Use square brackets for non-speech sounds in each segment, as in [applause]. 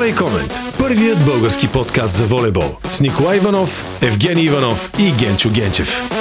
Волей Комент. Първият български подкаст за волейбол. С Николай Иванов, Евгений Иванов и Генчо Генчев.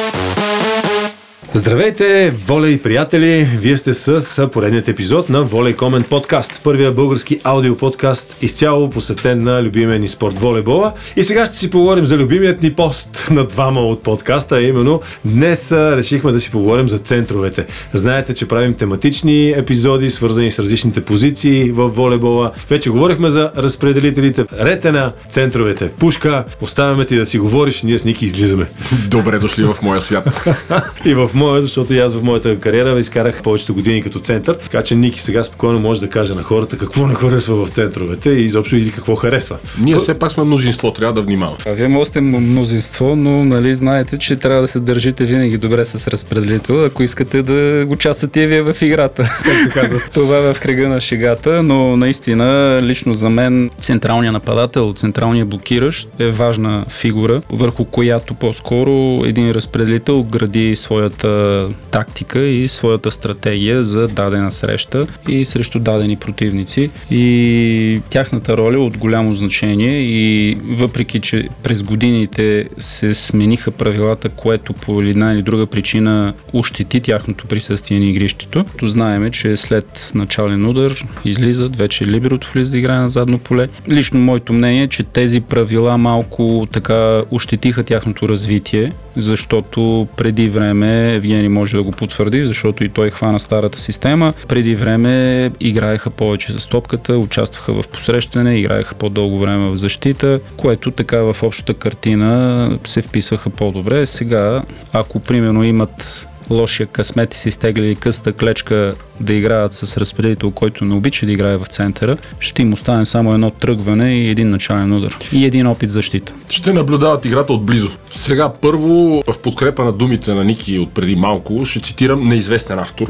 Здравейте, волей приятели! Вие сте с поредният епизод на Волей Комент подкаст. Първия български аудио подкаст, изцяло посветен на любимия ни спорт волейбола. И сега ще си поговорим за любимият ни пост на двама от подкаста, а именно днес решихме да си поговорим за центровете. Знаете, че правим тематични епизоди, свързани с различните позиции в волейбола. Вече говорихме за разпределителите. Ретена, центровете. Пушка, оставяме ти да си говориш, ние с Ники излизаме. Добре дошли в моя свят. [laughs] и в моя, защото и аз в моята кариера изкарах повечето години като център. Така че Ники сега спокойно може да каже на хората какво не харесва в центровете и изобщо или какво харесва. Ние все пак сме мнозинство, трябва да внимаваме. А вие може сте мнозинство, но нали знаете, че трябва да се държите винаги добре с разпределител, ако искате да участвате вие в играта. [laughs] Това е в кръга на шегата, но наистина лично за мен централният нападател, централният блокиращ е важна фигура, върху която по-скоро един разпределител гради своята своята тактика и своята стратегия за дадена среща и срещу дадени противници. И тяхната роля е от голямо значение и въпреки, че през годините се смениха правилата, което по една или друга причина ощети тяхното присъствие на игрището, то знаеме, че след начален удар излизат, вече либерото влиза да играе на задно поле. Лично моето мнение е, че тези правила малко така ощетиха тяхното развитие, защото преди време Евгений може да го потвърди, защото и той хвана старата система. Преди време играеха повече за стопката, участваха в посрещане, играеха по-дълго време в защита, което така в общата картина се вписваха по-добре. Сега, ако примерно имат лошия късмет и си изтеглили къста клечка да играят с разпределител, който не обича да играе в центъра, ще им остане само едно тръгване и един начален удар. И един опит защита. Ще наблюдават играта отблизо. Сега първо, в подкрепа на думите на Ники от преди малко, ще цитирам неизвестен автор.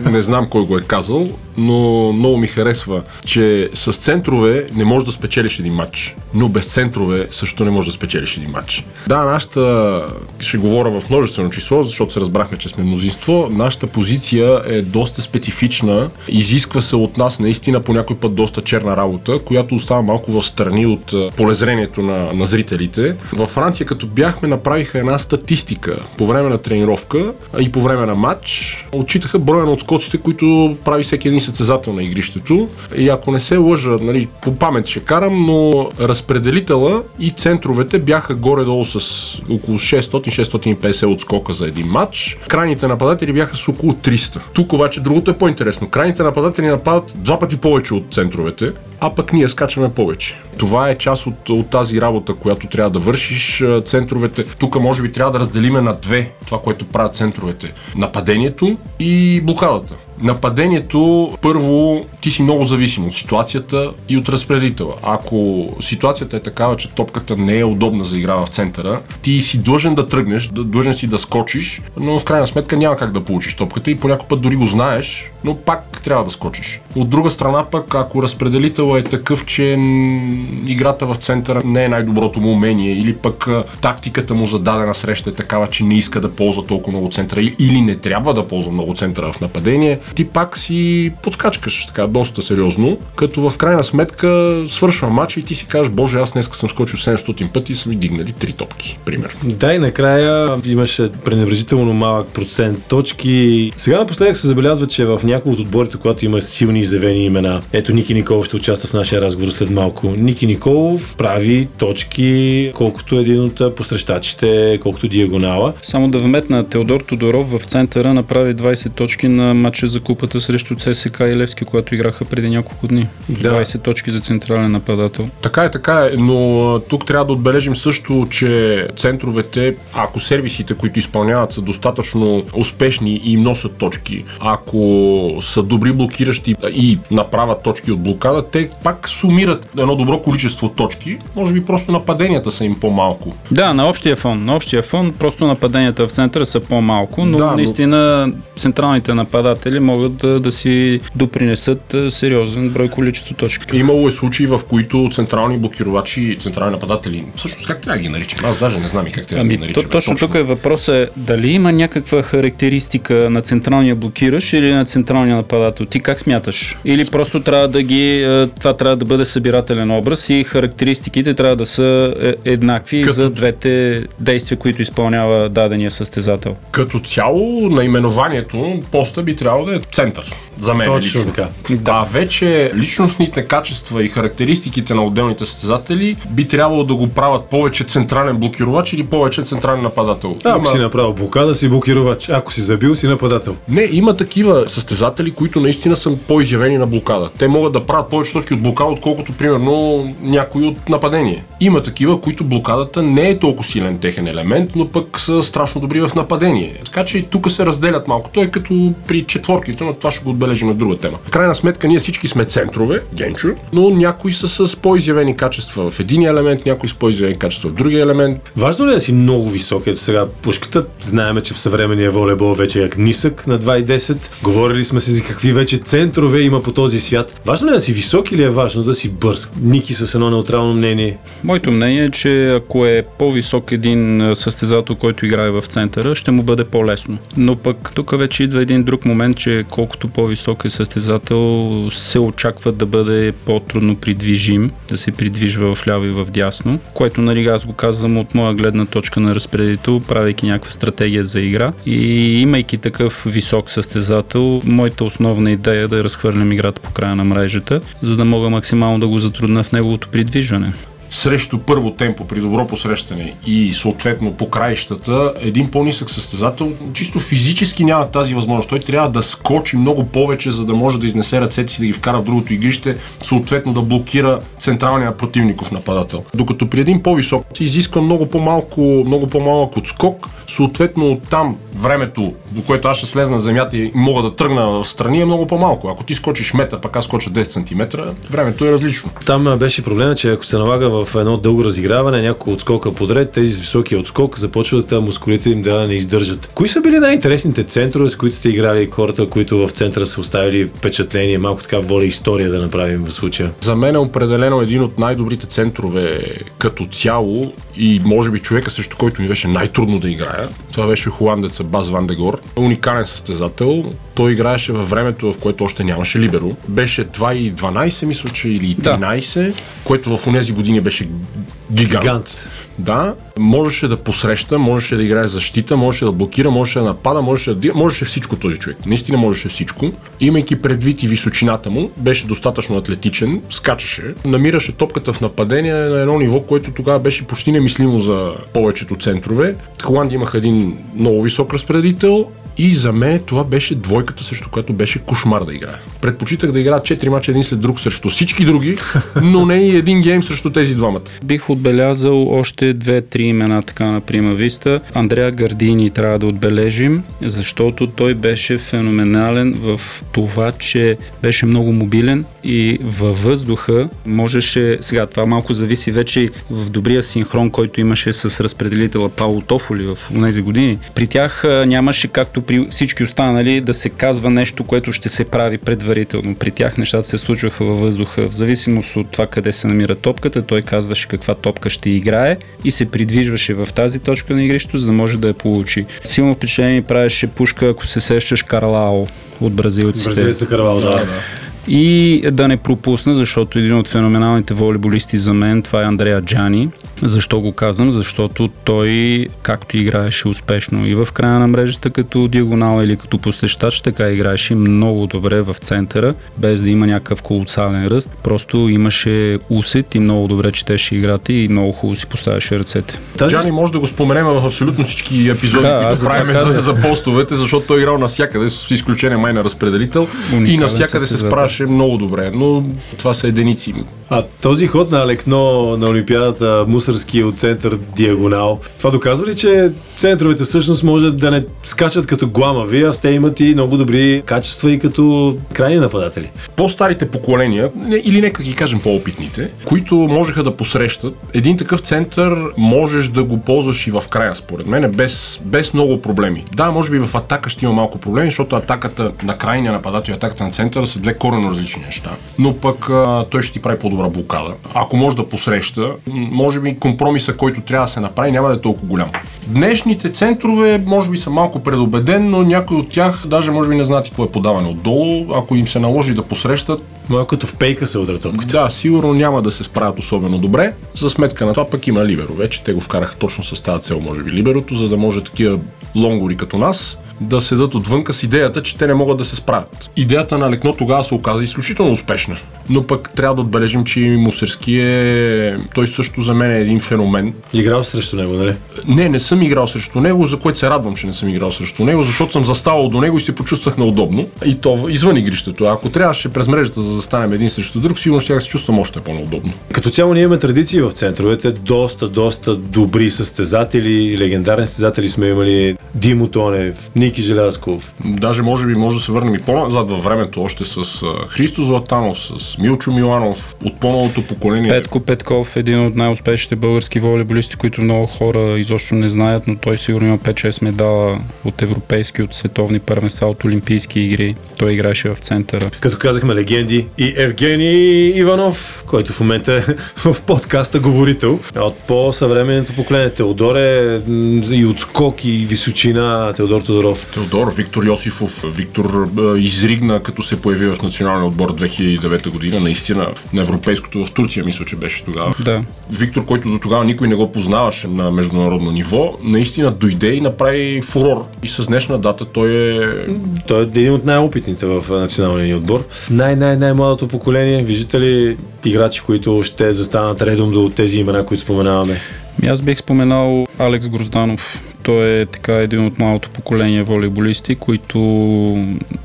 [laughs] не знам кой го е казал, но много ми харесва, че с центрове не можеш да спечелиш един матч, но без центрове също не можеш да спечелиш един матч. Да, нашата, ще говоря в множествено число, защото се разбрахме, че сме мнозинство, нашата позиция е доста специфична, изисква се от нас наистина по някой път доста черна работа, която остава малко в страни от полезрението на, на зрителите. Във Франция, като бяхме, направиха една статистика по време на тренировка и по време на матч. Отчитаха броя на отскоците, които прави всеки един състезател на игрището. И ако не се лъжа, нали, по памет ще карам, но разпределителя и центровете бяха горе-долу с около 600-650 отскока за един матч. Крайните нападатели бяха с около 300. Тук обаче другото е по-интересно. Крайните нападатели нападат два пъти повече от центровете, а пък ние скачаме повече. Това е част от, от тази работа, която трябва да вършиш. Центровете, тук може би трябва да разделиме на две това, което правят центровете. Нападението и блокадата. Нападението, първо, ти си много зависим от ситуацията и от разпределителя. Ако ситуацията е такава, че топката не е удобна за игра в центъра, ти си длъжен да тръгнеш, длъжен си да скочиш, но в крайна сметка няма как да получиш топката и по път дори го знаеш, но пак трябва да скочиш. От друга страна пък, ако разпределител е такъв, че играта в центъра не е най-доброто му умение или пък тактиката му за дадена среща е такава, че не иска да ползва толкова много центъра или не трябва да ползва много центъра в нападение, ти пак си подскачкаш така доста сериозно, като в крайна сметка свършва матч и ти си кажеш, боже, аз днес съм скочил 700 пъти и са ми дигнали 3 топки, пример. Да, и накрая имаше пренебрежително малък процент точки. Сега напоследък се забелязва, че в някои от отборите, когато има силни изявени имена, ето Ники Николов ще участва в нашия разговор след малко. Ники Николов прави точки колкото един от посрещачите, колкото диагонала. Само да вметна Теодор Тодоров в центъра направи 20 точки на матча за купата срещу ЦСК и Левски, когато играха преди няколко дни. Да. 20 точки за централен нападател. Така е, така е, но тук трябва да отбележим също, че центровете, ако сервисите, които изпълняват, са достатъчно успешни и им носят точки, ако са добри блокиращи и направят точки от блокада, те пак сумират едно добро количество точки. Може би просто нападенията са им по-малко. Да, на общия фон. На общия фон просто нападенията в центъра са по-малко, но да, наистина но... централните нападатели могат да, да си допринесат сериозен брой количество точки. Имало е случаи, в които централни блокировачи, централни нападатели, всъщност как трябва да ги наричам? Аз даже не знам и как трябва ами, да ги наричам. точно, точно тук е въпросът е дали има някаква характеристика на централния блокиращ или на централния нападател. Ти как смяташ? Или просто трябва да ги, това трябва да бъде събирателен образ и характеристиките трябва да са е, еднакви Като- за двете действия, които изпълнява дадения състезател. Като цяло, наименованието, поста би трябвало да е център. За мен Точно лично. така. Да, вече личностните качества и характеристиките на отделните състезатели би трябвало да го правят повече централен блокировач или повече централен нападател. Ако Има- си направил блокада, си блокировач. Ако си забил, си нападател. Не, има такива състезатели, които наистина са по-изявени на блокада. Те могат да правят повече точки от блокада, отколкото, примерно, някой от нападение. Има такива, които блокадата не е толкова силен техен елемент, но пък са страшно добри в нападение. Така че тук се разделят малко. Той е като при четворките, но това ще го отбележим на друга тема. В крайна сметка, ние всички сме центрове, генчо, но някои са с по-изявени качества в един елемент, някои с по-изявени качества в другия елемент. Важно ли е да си много висок? Ето сега пушката, знаеме, че в съвременния волейбол вече е нисък на 2,10. Говорили сме си за какви вече центрове има по този свят. Важно ли е да си висок или е важно да си бърз? Ники с едно неутрално мнение. Моето мнение е, че ако е по-висок един състезател, който играе в центъра, ще му бъде по-лесно. Но пък тук вече идва един друг момент, че колкото по-висок е състезател, се очаква да бъде по-трудно придвижим, да се придвижва в ляво и в дясно, което нали аз го казвам от моя гледна точка на разпределител, правейки някаква стратегия за игра и имайки такъв висок състезател, моята основна идея е да разхвърлям играта по края на мрежата, за да мога максимално да го затрудна в неговото придвижване. Срещу първо темпо при добро посрещане и съответно по краищата, един по-нисък състезател чисто физически няма тази възможност. Той трябва да скочи много повече, за да може да изнесе ръцете си, да ги вкара в другото игрище, съответно да блокира централния противников нападател. Докато при един по-висок се изисква много по-малко, много по-малък отскок, съответно оттам времето, до което аз ще слезна на земята и мога да тръгна в страни е много по-малко. Ако ти скочиш метър, пък аз скоча 10 см, времето е различно. Там беше проблема, че ако се налага в едно дълго разиграване, няколко отскока подред, тези с високия отскок започват а, мускулите им да не издържат. Кои са били най-интересните центрове, с които сте играли хората, които в центъра са оставили впечатление, малко така воля история да направим в случая? За мен е определено един от най-добрите центрове като цяло и може би човека срещу който ми беше най-трудно да играя. Това беше холандеца Баз Ван Дегор. Уникален състезател. Той играеше във времето, в което още нямаше либеро. Беше 2 и 12, мисля, че или Да. 13, което в тези години беше гигант. Гант. Да, можеше да посреща, можеше да играе защита, можеше да блокира, можеше да напада, можеше да... Можеше всичко този човек. Наистина можеше всичко. Имайки предвид и височината му, беше достатъчно атлетичен, скачаше, намираше топката в нападение на едно ниво, което тогава беше почти немислимо за повечето центрове. Холандия имаха един много висок разпределител, и за мен това беше двойката, срещу която беше кошмар да играе. Предпочитах да играя 4 мача един след друг срещу всички други, но не и един гейм срещу тези двамата. Бих отбелязал още две-три имена така на Прима Виста. Андреа Гардини трябва да отбележим, защото той беше феноменален в това, че беше много мобилен и във въздуха можеше, сега това малко зависи вече в добрия синхрон, който имаше с разпределителя Пауло Тофоли в тези години. При тях нямаше, както при всички останали, да се казва нещо, което ще се прави предварително. При тях нещата се случваха във въздуха. В зависимост от това къде се намира топката, той казваше каква топка ще играе и се придвижваше в тази точка на игрището, за да може да я получи. Силно впечатление правеше пушка, ако се сещаш Карлао от бразилците. Бразилеца Карвал, да. И да не пропусна, защото един от феноменалните волейболисти за мен, това е Андреа Джани. Защо го казвам? Защото той, както играеше успешно и в края на мрежата като диагонал или като посещач, така играеше много добре в центъра, без да има някакъв колосален ръст. Просто имаше усет и много добре четеше играта и много хубаво си поставяше ръцете. Тази Джани може да го споменем в абсолютно всички епизоди, Да, които за правим за, казах. за постовете, защото той е играл навсякъде, с изключение май на разпределител. Уникален и навсякъде се състезател. Справяше много добре, но това са единици. А този ход на Алекно на Олимпиадата, мусърски от център диагонал, това доказва ли, че центровете всъщност може да не скачат като гламави, а те имат и много добри качества и като крайни нападатели? По-старите поколения, или нека ги кажем по-опитните, които можеха да посрещат, един такъв център можеш да го ползваш и в края, според мен, без, без много проблеми. Да, може би в атака ще има малко проблеми, защото атаката на крайния нападател и атаката на центъра са две коренно различни неща. Но пък а, той ще ти прави по-добра по-добра блокада. Ако може да посреща, може би компромиса, който трябва да се направи, няма да е толкова голям. Днешните центрове, може би са малко предубеден, но някои от тях даже може би не знаят какво е подаване отдолу. Ако им се наложи да посрещат, Малко като в пейка се удра топката. да, сигурно няма да се справят особено добре. За сметка на това пък има Либеро вече. Те го вкараха точно с тази цел, може би, Либерото, за да може такива лонгори като нас да седат отвънка с идеята, че те не могат да се справят. Идеята на Лекно тогава се оказа изключително успешна. Но пък трябва да отбележим, че и Мусерски е... Той също за мен е един феномен. Играл срещу него, нали? Не, не съм играл срещу него, за което се радвам, че не съм играл срещу него, защото съм заставал до него и се почувствах неудобно. И то извън игрището. Ако трябваше през мрежата да застанем един срещу друг, сигурно ще се чувствам още по-неудобно. Като цяло ние имаме традиции в центровете, доста, доста добри състезатели, легендарни състезатели сме имали Димо Тонев, Ники Желязков. Даже може би може да се върнем и по-назад във времето, още с Христо Златанов, с Милчо Миланов, от по-новото поколение. Петко Петков, един от най-успешните български волейболисти, които много хора изобщо не знаят, но той сигурно има 5-6 медала от европейски, от световни първенства, от олимпийски игри. Той играеше в центъра. Като казахме легенди и Евгений Иванов, който в момента е [laughs] в подкаста говорител. От по-съвременното поколение Теодор е и от скок и височина Теодор Тодоров. Теодор, Виктор Йосифов, Виктор а, изригна, като се появи в националния отбор 2009 година, наистина на европейското в Турция, мисля, че беше тогава. Да. Виктор, който до тогава никой не го познаваше на международно ниво, наистина дойде и направи фурор. И с днешна дата той е Той е един от най-опитните в а, националния ни отбор. Най-най-най-младото поколение. Виждате ли играчи, които ще застанат редом до тези имена, които споменаваме? Ми Аз бих споменал Алекс Грозданов. Той е така един от малото поколение волейболисти, които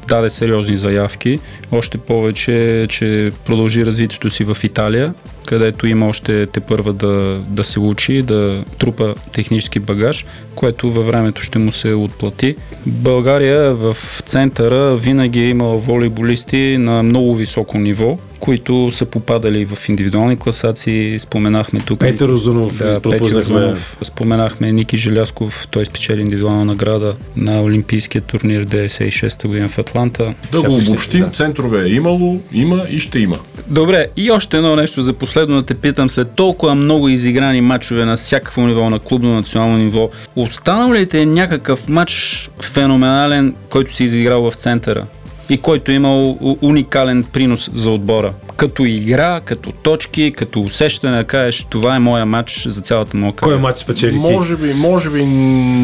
даде сериозни заявки. Още повече, че продължи развитието си в Италия, където има още те първа да, да се учи, да трупа технически багаж, което във времето ще му се отплати. България в центъра винаги е имала волейболисти на много високо ниво, които са попадали в индивидуални класации. Споменахме тук. Петър Озунов, Да, Петър. Озунов. Споменахме Ники Желязков, той спечели индивидуална награда на Олимпийския турнир 96-та година в Атланта. да Сега го обобщим. да. Центрове е имало, има и ще има. Добре, и още едно нещо за последно да те питам. След толкова много изиграни матчове на всякакво ниво, на клубно, национално ниво, останал ли те някакъв матч феноменален, който си изиграл в центъра? И който е имал уникален принос за отбора. Като игра, като точки, като усещане да кажеш, това е моя матч за цялата моя Кой кариера. матч спечели ти? Може би, може би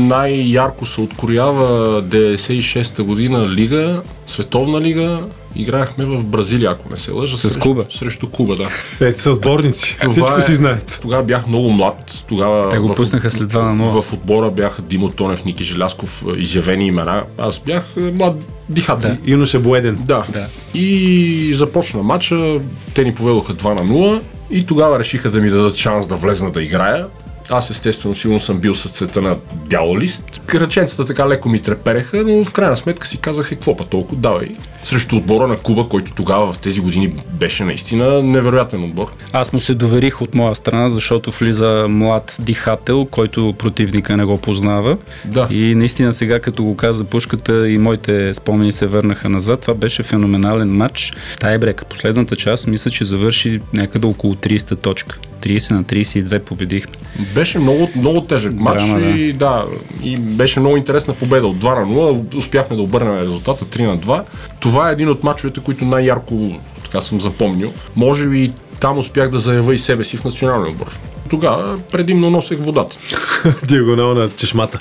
най-ярко се откроява 96-та година лига, световна лига. Играехме в Бразилия, ако не се лъжа. С срещу, Куба. Срещу Куба, да. Ето са отборници. Това Всичко е- си знаят. Тогава бях много млад. Тогава Те го в- пуснаха след 2 на 0. В отбора бяха Димо Тонев, Ники Желясков, е, изявени имена. Аз бях е, млад дихател. Юноша Боеден. Да. Да. И започна матча, те ни поведоха 2 на 0 и тогава решиха да ми дадат шанс да влезна да играя. Аз естествено сигурно съм бил с цвета на бял лист. Кръченцата така леко ми трепереха, но в крайна сметка си казах, е, какво па толкова, давай. Срещу отбора на Куба, който тогава в тези години беше наистина невероятен отбор. Аз му се доверих от моя страна, защото влиза млад дихател, който противника не го познава. Да. И наистина сега, като го каза пушката и моите спомени се върнаха назад, това беше феноменален матч. Тайбрек, последната част, мисля, че завърши някъде около 30 точка. 30 на 32 победихме. Беше много, много тежък матч Драма, да. и, да, и беше много интересна победа от 2 на 0. Успяхме да обърнем резултата 3 на 2. Това е един от мачовете, които най-ярко така съм запомнил. Може би там успях да заявя и себе си в националния отбор. Тогава предимно носех водата. [laughs] Диагонал на чешмата.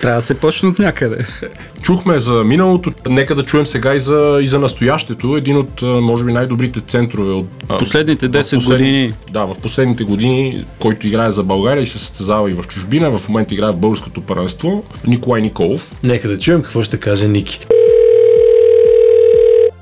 Трябва да се почне от някъде. Чухме за миналото, нека да чуем сега и за, и за настоящето. Един от, може би, най-добрите центрове от Последните в 10 послед- години Да, в последните години, който играе за България и се състезава и в чужбина, в момента играе в българското първенство, Николай Николов. Нека да чуем какво ще каже Ники.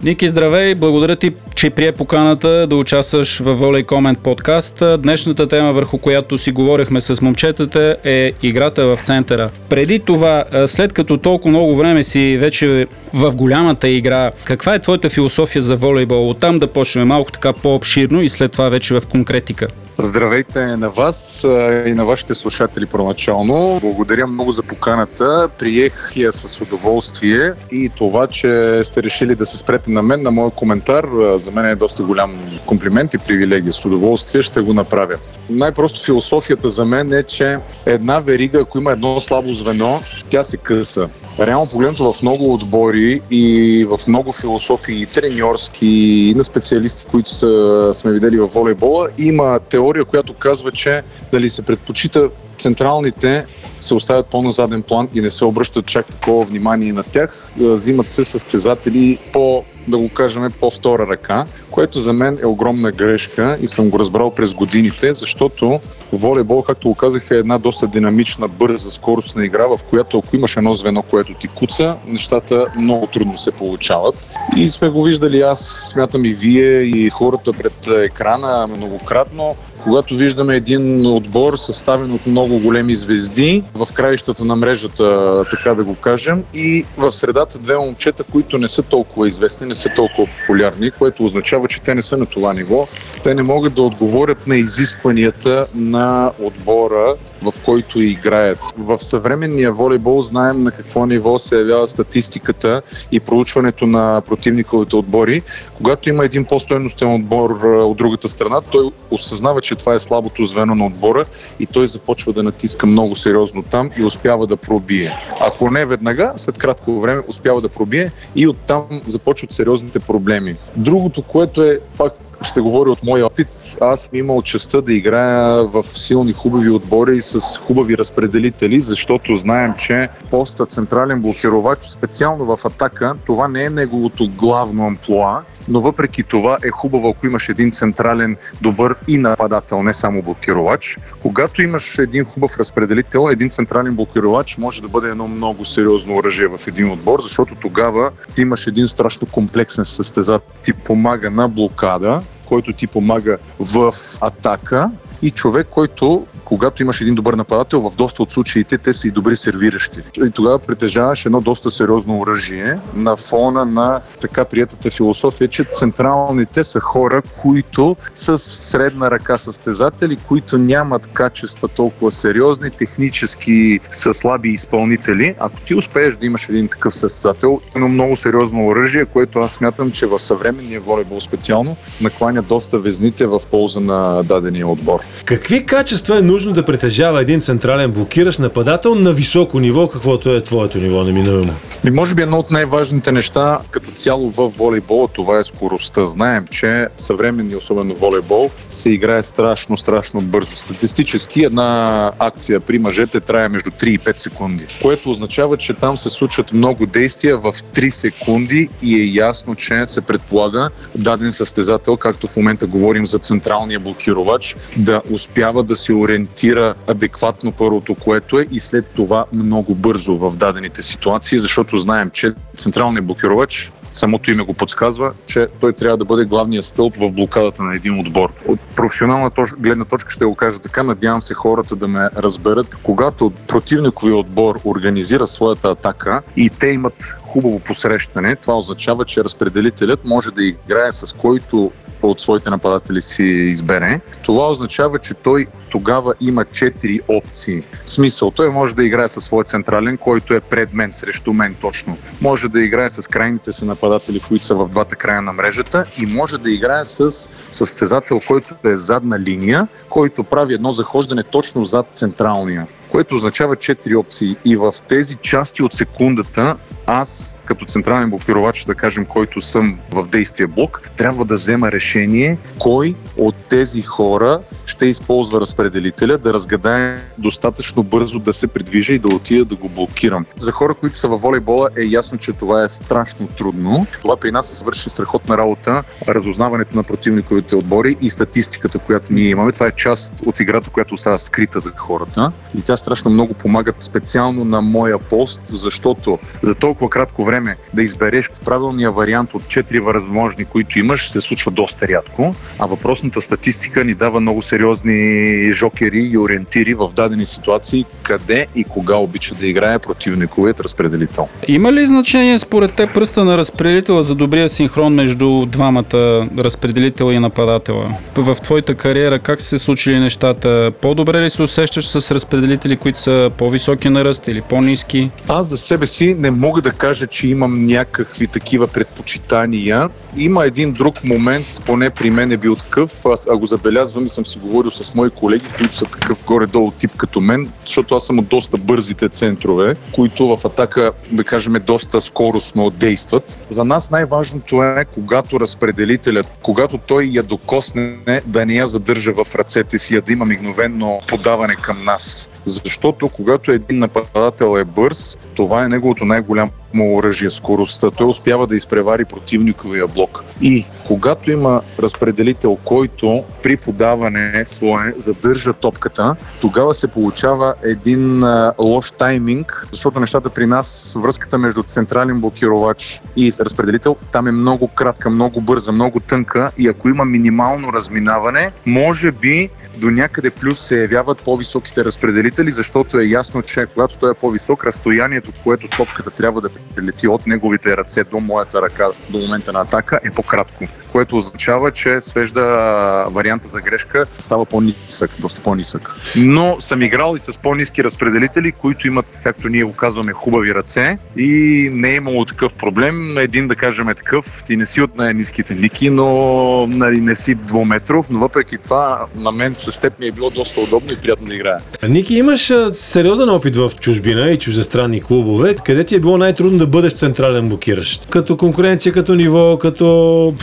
Ники, здравей! Благодаря ти, че прие поканата да участваш в Волей Комент подкаст. Днешната тема, върху която си говорихме с момчетата, е играта в центъра. Преди това, след като толкова много време си вече в голямата игра, каква е твоята философия за волейбол? Оттам да почнем малко така по-обширно и след това вече в конкретика. Здравейте на вас и на вашите слушатели първоначално. Благодаря много за поканата. Приех я с удоволствие и това, че сте решили да се спрете на мен, на моя коментар, за мен е доста голям комплимент и привилегия. С удоволствие ще го направя. Най-просто философията за мен е, че една верига, ако има едно слабо звено, тя се къса. Реално погледнато в много отбори и в много философии, треньорски и на специалисти, които са, сме видели в волейбола, има теория, която казва, че дали се предпочита централните се оставят по-назаден план и не се обръщат чак такова внимание на тях. Взимат се състезатели по да го кажем, по-втора ръка, което за мен е огромна грешка и съм го разбрал през годините, защото волейбол, както го казах, е една доста динамична, бърза, скоростна игра, в която ако имаш едно звено, което ти куца, нещата много трудно се получават. И сме го виждали аз, смятам и вие, и хората пред екрана многократно когато виждаме един отбор съставен от много големи звезди в краищата на мрежата, така да го кажем, и в средата две момчета, които не са толкова известни, не са толкова популярни, което означава, че те не са на това ниво. Те не могат да отговорят на изискванията на отбора, в който играят. В съвременния волейбол знаем на какво ниво се явява статистиката и проучването на противниковите отбори. Когато има един по-стоеностен отбор от другата страна, той осъзнава, че това е слабото звено на отбора и той започва да натиска много сериозно там и успява да пробие. Ако не веднага, след кратко време успява да пробие и оттам започват сериозните проблеми. Другото, което е пак ще говоря от моя опит. Аз съм имал честа да играя в силни хубави отбори с хубави разпределители, защото знаем, че поста централен блокировач, специално в атака, това не е неговото главно амплуа, но въпреки това е хубаво, ако имаш един централен добър и нападател, не само блокировач. Когато имаш един хубав разпределител, един централен блокировач може да бъде едно много сериозно оръжие в един отбор, защото тогава ти имаш един страшно комплексен състезател. Ти помага на блокада, който ти помага в атака и човек, който когато имаш един добър нападател, в доста от случаите те са и добри сервиращи. И тогава притежаваш едно доста сериозно оръжие на фона на така приятата философия, че централните са хора, които с средна ръка състезатели, които нямат качества толкова сериозни, технически са слаби изпълнители. Ако ти успееш да имаш един такъв състезател, едно много сериозно оръжие, което аз смятам, че в съвременния волейбол специално накланя доста везните в полза на дадения отбор. Какви качества е нужно да притежава един централен блокиращ нападател на високо ниво, каквото е твоето ниво на минуемо? И може би едно от най-важните неща като цяло в волейбола, това е скоростта. Знаем, че съвременни, особено волейбол, се играе страшно, страшно бързо. Статистически една акция при мъжете трае между 3 и 5 секунди, което означава, че там се случват много действия в 3 секунди и е ясно, че се предполага даден състезател, както в момента говорим за централния блокировач, да успява да се ориентира адекватно първото, което е и след това много бързо в дадените ситуации, защото знаем, че централният блокировач самото име го подсказва, че той трябва да бъде главният стълб в блокадата на един отбор. От професионална гледна точка ще го кажа така, надявам се хората да ме разберат. Когато противниковия отбор организира своята атака и те имат хубаво посрещане, това означава, че разпределителят може да играе с който от своите нападатели си избере. Това означава, че той тогава има четири опции. В смисъл, той може да играе със своя централен, който е пред мен, срещу мен точно. Може да играе с крайните си нападатели, които са в двата края на мрежата и може да играе с състезател, който е задна линия, който прави едно захождане точно зад централния което означава четири опции. И в тези части от секундата аз като централен блокировач, да кажем, който съм в действие блок, трябва да взема решение кой от тези хора ще използва разпределителя, да разгадае достатъчно бързо да се придвижа и да отида да го блокирам. За хора, които са във волейбола е ясно, че това е страшно трудно. Това при нас свърши страхотна работа, разузнаването на противниковите отбори и статистиката, която ние имаме. Това е част от играта, която остава скрита за хората. И тя страшно много помага специално на моя пост, защото за толкова кратко време време да избереш правилния вариант от четири възможни, които имаш, се случва доста рядко, а въпросната статистика ни дава много сериозни жокери и ориентири в дадени ситуации, къде и кога обича да играе противниковият разпределител. Има ли значение според те пръста на разпределителя за добрия синхрон между двамата разпределителя и нападателя? В твоята кариера как се случили нещата? По-добре ли се усещаш с разпределители, които са по-високи на ръст или по-низки? Аз за себе си не мога да кажа, че имам някакви такива предпочитания. Има един друг момент, поне при мен е бил такъв, аз а го забелязвам и съм си говорил с мои колеги, които са такъв горе-долу тип като мен, защото аз съм от доста бързите центрове, които в атака, да кажем, доста скоростно действат. За нас най-важното е, когато разпределителят, когато той я докосне, да не я задържа в ръцете си, а да има мигновенно подаване към нас. Защото когато един нападател е бърз, това е неговото най-голямо оръжие, скоростта. Той успява да изпревари противниковия блок. И когато има разпределител, който при подаване свое задържа топката, тогава се получава един а, лош тайминг, защото нещата при нас, връзката между централен блокировач и разпределител, там е много кратка, много бърза, много тънка и ако има минимално разминаване, може би до някъде плюс се явяват по-високите разпределители, защото е ясно, че когато той е по-висок, разстоянието, от което топката трябва да прилети от неговите ръце до моята ръка до момента на атака е по-кратко, което означава, че свежда варианта за грешка става по-нисък, доста по-нисък. Но съм играл и с по-низки разпределители, които имат, както ние го казваме, хубави ръце и не е имало такъв проблем. Един, да кажем, е такъв, ти не си от най-низките лики, но нали, не си двуметров, но въпреки това на мен с теб ми е било доста удобно и приятно да играя. Ники, имаш сериозен опит в чужбина и чуждестранни клубове. Къде ти е било най-трудно да бъдеш централен блокиращ? Като конкуренция, като ниво, като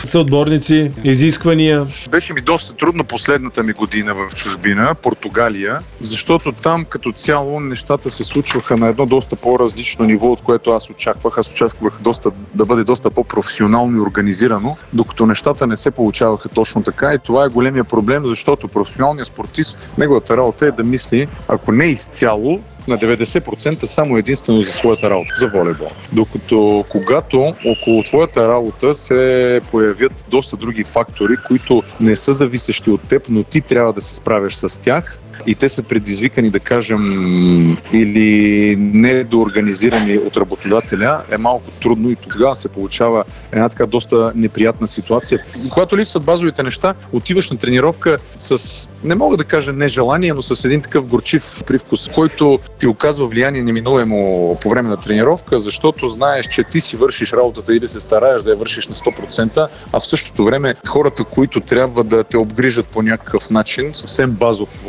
съотборници, изисквания? Беше ми доста трудно последната ми година в чужбина, Португалия, защото там като цяло нещата се случваха на едно доста по-различно ниво, от което аз очаквах. Аз очаквах доста, да бъде доста по-професионално и организирано, докато нещата не се получаваха точно така и това е големия проблем, защото професионалният спортист, неговата работа е да мисли, ако не изцяло, на 90% само единствено за своята работа, за волейбол. Докато когато около твоята работа се появят доста други фактори, които не са зависещи от теб, но ти трябва да се справяш с тях, и те са предизвикани, да кажем, или недоорганизирани от работодателя, е малко трудно и тогава се получава една така доста неприятна ситуация. Когато липсват базовите неща, отиваш на тренировка с, не мога да кажа нежелание, но с един такъв горчив привкус, който ти оказва влияние неминуемо по време на тренировка, защото знаеш, че ти си вършиш работата или се стараеш да я вършиш на 100%, а в същото време хората, които трябва да те обгрижат по някакъв начин, съвсем базов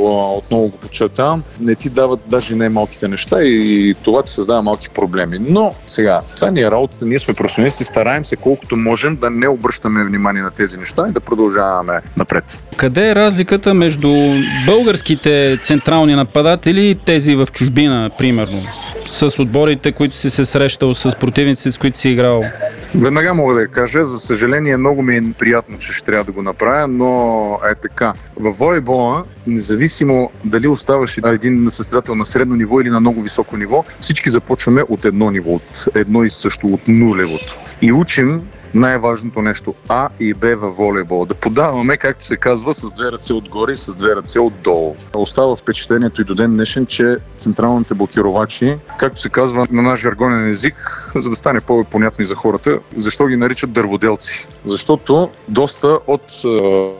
отново го подчертавам, не ти дават даже най-малките неща и това ти създава малки проблеми. Но сега, това ни е работата, ние сме професионалисти, стараем се колкото можем да не обръщаме внимание на тези неща и да продължаваме напред. Къде е разликата между българските централни нападатели и тези в чужбина, примерно? С отборите, които си се срещал, с противниците, с които си играл? Веднага мога да я кажа, за съжаление много ми е приятно, че ще трябва да го направя, но е така. В волейбола, независимо дали оставаш един състезател на средно ниво или на много високо ниво, всички започваме от едно ниво, от едно и също, от нулевото. И учим най-важното нещо А и Б във волейбол. Да подаваме, както се казва, с две ръце отгоре и с две ръце отдолу. Остава впечатлението и до ден днешен, че централните блокировачи, както се казва на наш жаргонен език, за да стане по-понятно и за хората, защо ги наричат дърводелци? Защото доста от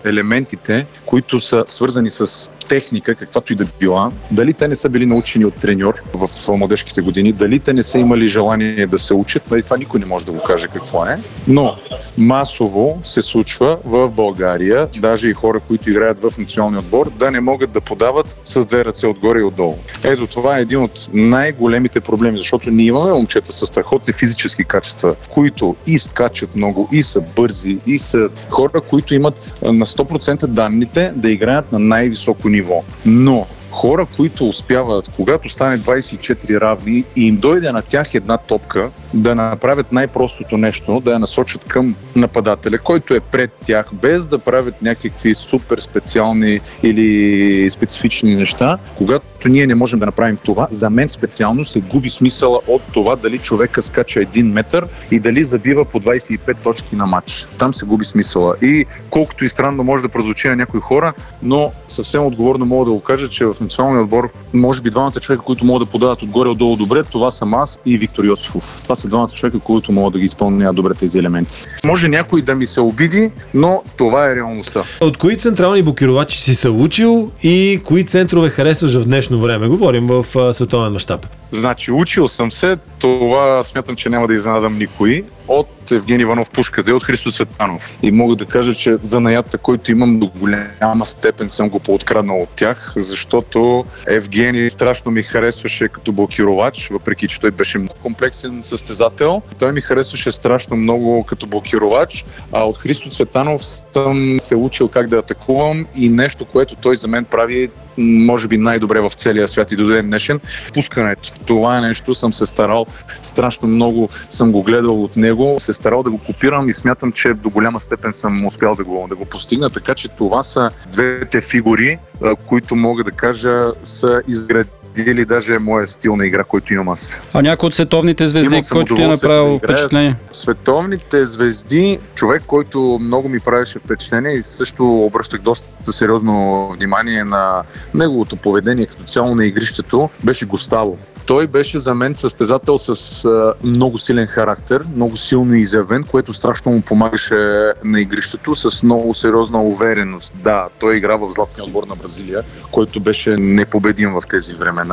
елементите, които са свързани с техника, каквато и да била, дали те не са били научени от треньор в младежките години, дали те не са имали желание да се учат, нали, това никой не може да го каже какво е. Но масово се случва в България, даже и хора, които играят в националния отбор, да не могат да подават с две ръце отгоре и отдолу. Ето това е един от най-големите проблеми, защото ние имаме момчета с страхотни физически качества, които и скачат много, и са бързи, и са хора, които имат на 100% данните да играят на най-високо ниво. Но хора, които успяват, когато стане 24 равни и им дойде на тях една топка, да направят най-простото нещо, да я насочат към нападателя, който е пред тях, без да правят някакви супер специални или специфични неща. Когато ние не можем да направим това, за мен специално се губи смисъла от това дали човека скача един метър и дали забива по 25 точки на матч. Там се губи смисъла. И колкото и странно може да прозвучи на някои хора, но съвсем отговорно мога да го кажа, че в националния отбор, може би двамата човека, които могат да подадат отгоре отдолу добре, това съм аз и Виктор Йосифов. Това са двамата човека, които могат да ги изпълняват добре тези елементи. Може някой да ми се обиди, но това е реалността. От кои централни блокировачи си се учил и кои центрове харесваш в днешно време? Говорим в световен мащаб. Значи, учил съм се, това смятам, че няма да изненадам никой, от Евгений Иванов Пушката и от Христо Светанов. И мога да кажа, че занаятта, който имам до голяма степен съм го пооткраднал от тях, защото Евгений страшно ми харесваше като блокировач, въпреки че той беше много комплексен състезател. Той ми харесваше страшно много като блокировач, а от Христо Цветанов съм се учил как да атакувам и нещо, което той за мен прави може би най-добре в целия свят и до ден днешен. Пускането. Това е нещо, съм се старал страшно много, съм го гледал от него, се старал да го копирам и смятам, че до голяма степен съм успял да го, да го постигна. Така че това са двете фигури, които мога да кажа са изградени или даже моя стил на игра, който имам аз. А някой от световните звезди, който ти е направил да впечатление? Световните звезди, човек, който много ми правеше впечатление и също обръщах доста сериозно внимание на неговото поведение като цяло на игрището, беше Гоставо. Той беше за мен състезател с а, много силен характер, много силно изявен, което страшно му помагаше на игрището с много сериозна увереност. Да, той игра в златния отбор на Бразилия, който беше непобедим в тези времена,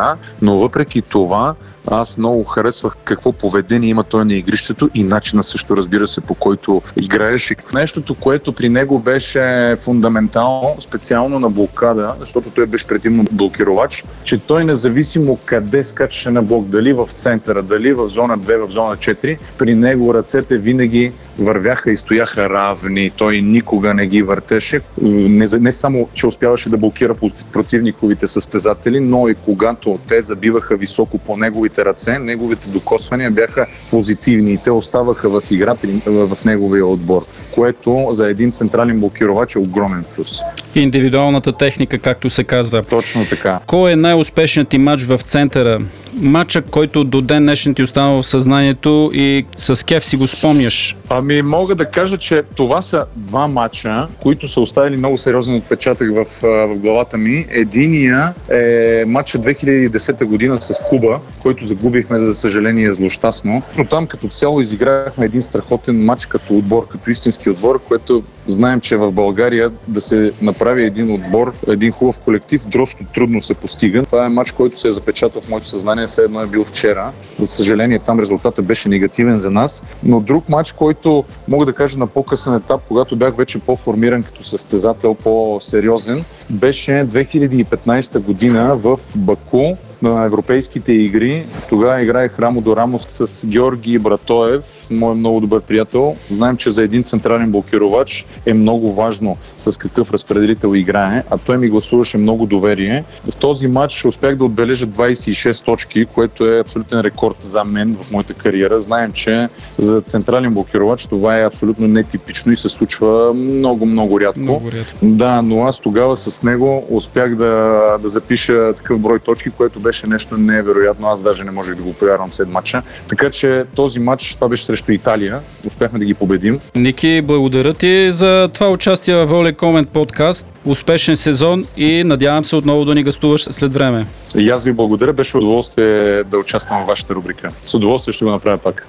но въпреки това аз много харесвах какво поведение има той на игрището и начина също, разбира се, по който играеше. Нещото, което при него беше фундаментално, специално на блокада, защото той беше предимно блокировач, че той независимо къде скачаше на блок, дали в центъра, дали в зона 2, в зона 4, при него ръцете винаги вървяха и стояха равни. Той никога не ги въртеше. Не, не само, че успяваше да блокира противниковите състезатели, но и когато те забиваха високо по неговите ръце, неговите докосвания бяха позитивни и те оставаха в игра в неговия отбор, което за един централен блокировач е огромен плюс. Индивидуалната техника, както се казва. Точно така. Кой е най-успешният ти матч в центъра? Матча, който до ден днешен ти остана в съзнанието и с кеф си го спомняш? Ами мога да кажа, че това са два матча, които са оставили много сериозен отпечатък в, в главата ми. Единия е матча 2010 година с Куба, който загубихме, за съжаление, злощастно. Но там като цяло изиграхме един страхотен матч като отбор, като истински отбор, което знаем, че в България да се направи един отбор, един хубав колектив, доста трудно се постига. Това е матч, който се е запечатал в моето съзнание, все едно е бил вчера. За съжаление, там резултатът беше негативен за нас. Но друг матч, който мога да кажа на по-късен етап, когато бях вече по-формиран като състезател, по-сериозен, беше 2015 година в Баку на европейските игри. Тогава играех рамо до рамо с Георги Братоев, мой много добър приятел. Знаем, че за един централен блокировач е много важно с какъв разпределител играе, а той ми гласуваше много доверие. В този матч успях да отбележа 26 точки, което е абсолютен рекорд за мен в моята кариера. Знаем, че за централен блокировач това е абсолютно нетипично и се случва много, много рядко. Много рядко. Да, но аз тогава с него успях да, да запиша такъв брой точки, което беше нещо невероятно. Аз даже не можех да го повярвам след матча. Така че този матч, това беше срещу Италия. Успяхме да ги победим. Ники, благодаря ти за това участие в Воле Комент подкаст. Успешен сезон и надявам се отново да ни гостуваш след време. И аз ви благодаря. Беше удоволствие да участвам в вашата рубрика. С удоволствие ще го направя пак.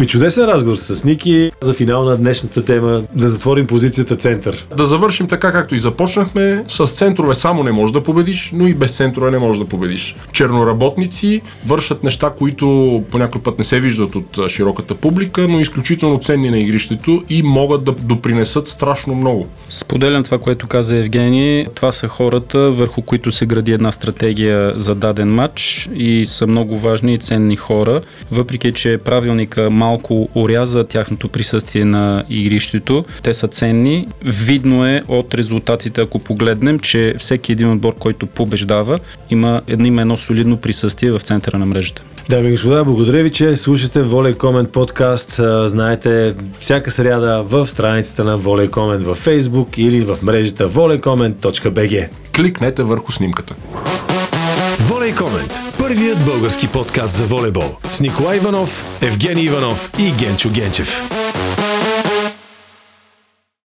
Ми чудесен разговор с Ники за финал на днешната тема, да затворим позицията център. Да завършим така, както и започнахме. С центрове само не можеш да победиш, но и без центрове не можеш да победиш. Черноработници вършат неща, които по някой път не се виждат от широката публика, но изключително ценни на игрището и могат да допринесат страшно много. Споделям това, което каза Евгений. Това са хората, върху които се гради една стратегия за даден матч и са много важни и ценни хора. Въпреки, че правилника малко оряза тяхното присъствие на игрището. Те са ценни. Видно е от резултатите, ако погледнем, че всеки един отбор, който побеждава, има, има едно солидно присъствие в центъра на мрежата. Дами и господа, благодаря ви, че слушате Волей Комент подкаст. Знаете, всяка сряда в страницата на Волей Комент във Facebook или в мрежата volleycomment.bg. Кликнете върху снимката. Волей Комент. Първият български подкаст за волейбол с Николай Иванов, Евгений Иванов и Генчо Генчев.